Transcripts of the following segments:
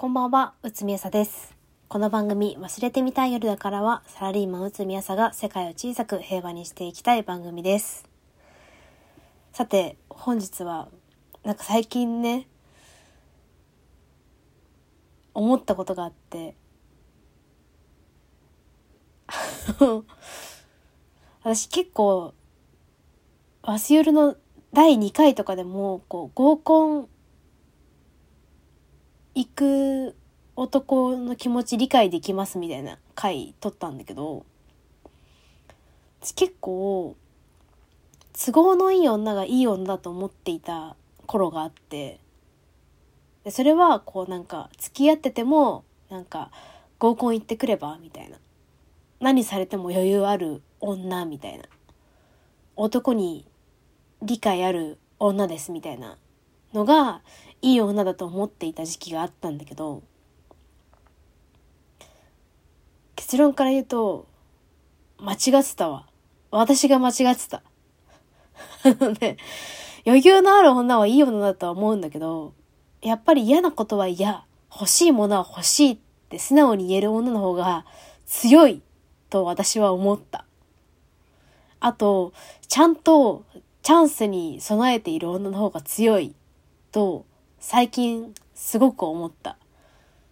こんばんは、うつみやさです。この番組、忘れてみたい夜だからは、サラリーマンうつみやさが世界を小さく平和にしていきたい番組です。さて、本日は、なんか最近ね、思ったことがあって、私結構、ワスユルの第2回とかでも、こう、合コン行く男の気持ち理解できますみたいな回撮ったんだけど結構都合のいい女がいい女だと思っていた頃があってでそれはこうなんか付き合っててもなんか合コン行ってくればみたいな何されても余裕ある女みたいな男に理解ある女ですみたいなのがいい女だと思っていた時期があったんだけど結論から言うと間違ってたわ。私が間違ってた。あのね余裕のある女はいい女だとは思うんだけどやっぱり嫌なことは嫌。欲しいものは欲しいって素直に言える女の方が強いと私は思った。あとちゃんとチャンスに備えている女の方が強いと最近すごく思った。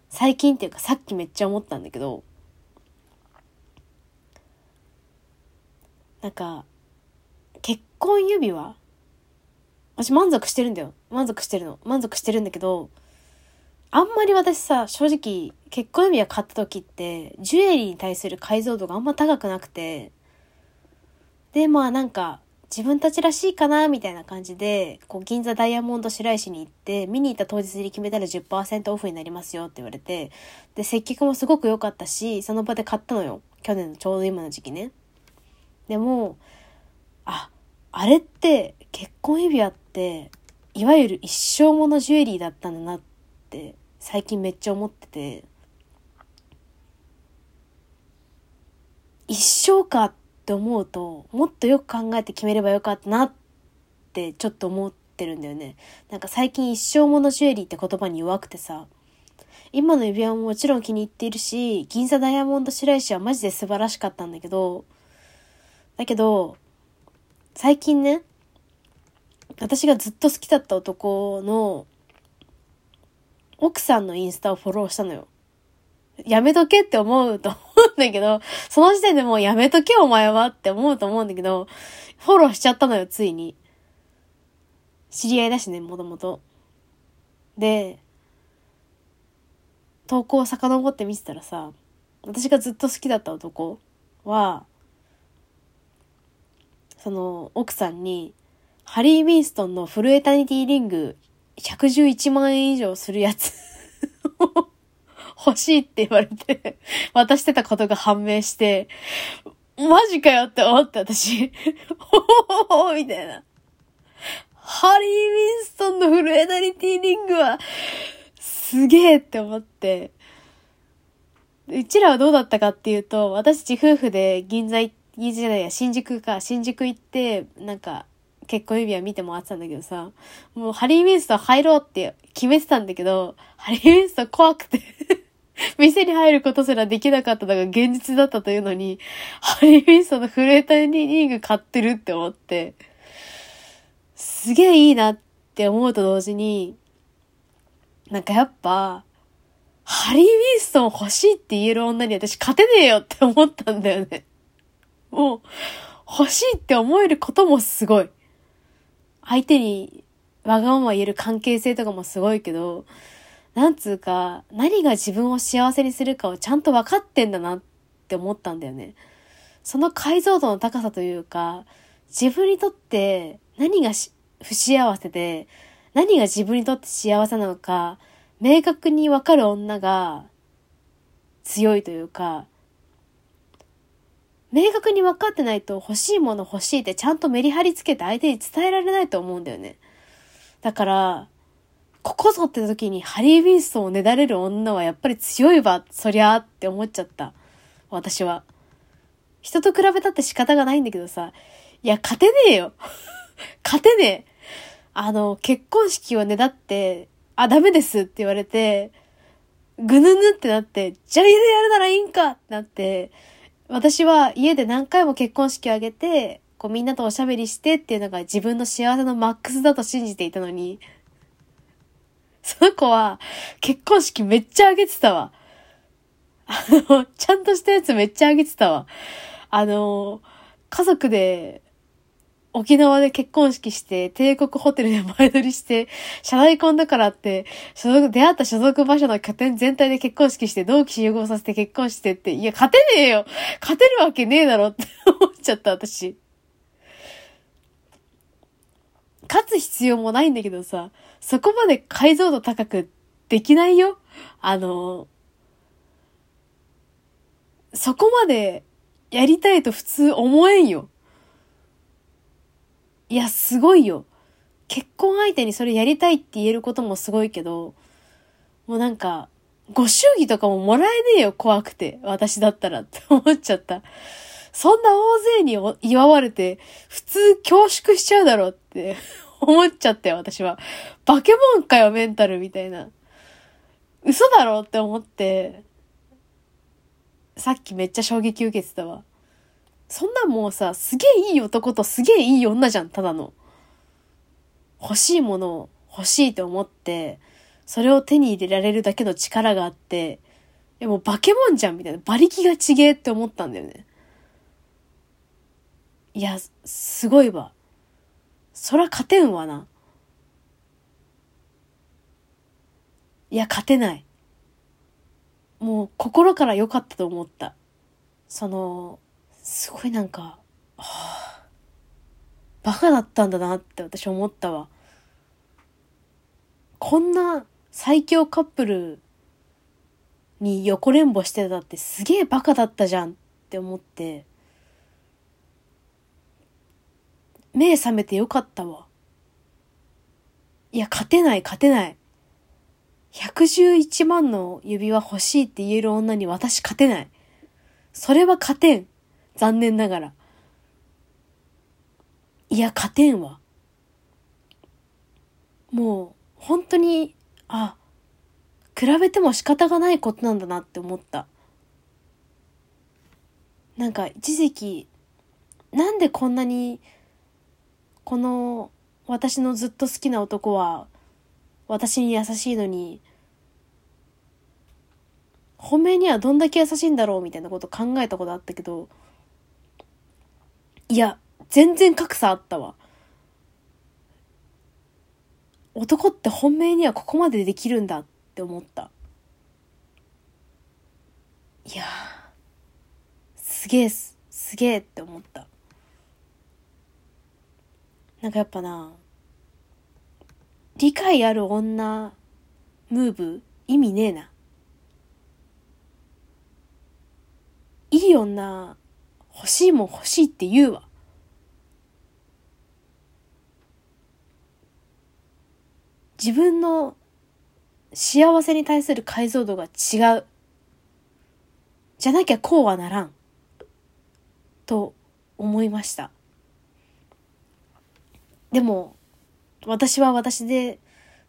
最近っていうかさっきめっちゃ思ったんだけど、なんか、結婚指輪？私満足してるんだよ。満足してるの。満足してるんだけど、あんまり私さ、正直結婚指輪買った時って、ジュエリーに対する解像度があんま高くなくて、で、まあなんか、自分たちらしいかなみたいな感じで、こう、銀座ダイヤモンド白石に行って、見に行った当日に決めたら10%オフになりますよって言われて、で、接客もすごく良かったし、その場で買ったのよ。去年のちょうど今の時期ね。でも、あ、あれって、結婚指輪って、いわゆる一生ものジュエリーだったんだなって、最近めっちゃ思ってて、一生かってって思うと、もっとよく考えて決めればよかったなってちょっと思ってるんだよね。なんか最近一生ものジュエリーって言葉に弱くてさ、今の指輪ももちろん気に入っているし、銀座ダイヤモンド白石はマジで素晴らしかったんだけど、だけど、最近ね、私がずっと好きだった男の奥さんのインスタをフォローしたのよ。やめとけって思うと思うんだけど、その時点でもうやめとけお前はって思うと思うんだけど、フォローしちゃったのよ、ついに。知り合いだしね、もともと。で、投稿を遡って見てたらさ、私がずっと好きだった男は、その奥さんに、ハリー・ウィンストンのフルエタニティリング111万円以上するやつ欲しいって言われて、渡してたことが判明して、マジかよって思って私、ほほほほみたいな。ハリー・ウィンストンのフルエタニティリングは、すげえって思って、うちらはどうだったかっていうと、私たち夫婦で銀座銀座じゃないや、新宿か、新宿行って、なんか、結婚指輪見てもらってたんだけどさ、もうハリー・ウィンストン入ろうって決めてたんだけど、ハリー・ウィンストン怖くて 店に入ることすらできなかったのが現実だったというのに、ハリー・ウィンストンのフルエタニリング買ってるって思って、すげえいいなって思うと同時に、なんかやっぱ、ハリー・ウィンストン欲しいって言える女に私勝てねえよって思ったんだよね。もう、欲しいって思えることもすごい。相手にわがまま言える関係性とかもすごいけど、なんつうか、何が自分を幸せにするかをちゃんと分かってんだなって思ったんだよね。その解像度の高さというか、自分にとって何が不幸せで、何が自分にとって幸せなのか、明確に分かる女が強いというか、明確に分かってないと欲しいもの欲しいってちゃんとメリハリつけて相手に伝えられないと思うんだよね。だから、ここぞって時にハリー・ウィンストンをねだれる女はやっぱり強いわ、そりゃーって思っちゃった。私は。人と比べたって仕方がないんだけどさ、いや、勝てねえよ。勝てねえ。あの、結婚式をねだって、あ、ダメですって言われて、ぐぬぬってなって、じゃあ家でやるならいいんかってなって、私は家で何回も結婚式を挙げて、こうみんなとおしゃべりしてっていうのが自分の幸せのマックスだと信じていたのに、その子は結婚式めっちゃ挙げてたわ。あの、ちゃんとしたやつめっちゃ挙げてたわ。あの、家族で沖縄で結婚式して、帝国ホテルで前撮りして、社内婚だからって、所属、出会った所属場所の拠点全体で結婚式して、同期集合させて結婚してって、いや、勝てねえよ勝てるわけねえだろって思っちゃった、私。勝つ必要もないんだけどさ、そこまで解像度高くできないよ？あの、そこまでやりたいと普通思えんよ。いや、すごいよ。結婚相手にそれやりたいって言えることもすごいけど、もうなんか、ご祝儀とかももらえねえよ、怖くて。私だったらって思っちゃった。そんな大勢に祝われて、普通恐縮しちゃうだろうって 思っちゃったよ、私は。化け物かよ、メンタルみたいな。嘘だろって思って、さっきめっちゃ衝撃受けてたわ。そんなもうさ、すげえいい男とすげえいい女じゃん、ただの。欲しいものを欲しいと思って、それを手に入れられるだけの力があって、いやもう化け物じゃんみたいな。馬力がちげえって思ったんだよね。いや、すごいわ。そら勝てんわな。いや、勝てない。もう心から良かったと思った。その、すごいなんか、はあ、バカだったんだなって私思ったわ。こんな最強カップルに横連母してたってすげえバカだったじゃんって思って、目覚めてよかったわ。いや、勝てない、勝てない。111万の指輪欲しいって言える女に私勝てない。それは勝てん。残念ながら。いや、勝てんわ。もう、本当に、あ、比べても仕方がないことなんだなって思った。なんか、一時期、なんでこんなに、この、私のずっと好きな男は、私に優しいのに、本命にはどんだけ優しいんだろうみたいなこと考えたことあったけど、いや、全然格差あったわ。男って本命にはここまでできるんだって思った。いやすげえす、すげえって思った。なんかやっぱな、理解ある女、ムーブ、意味ねえな。いい女、欲しいもん欲しいって言うわ。自分の幸せに対する解像度が違う。じゃなきゃこうはならん。と思いました。でも、私は私で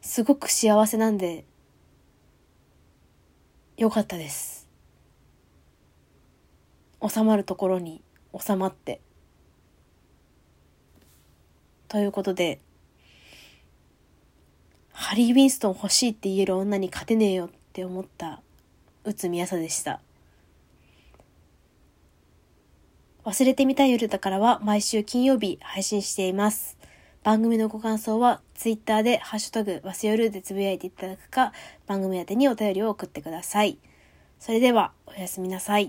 すごく幸せなんで、よかったです。収まるところに収まって。ということで、ハリー・ウィンストン欲しいって言える女に勝てねえよって思った内海朝でした。忘れてみたい夜だからは毎週金曜日配信しています。番組のご感想はツイッターでハッシュタグわすよるでつぶやいていただくか番組宛てにお便りを送ってください。それではおやすみなさい。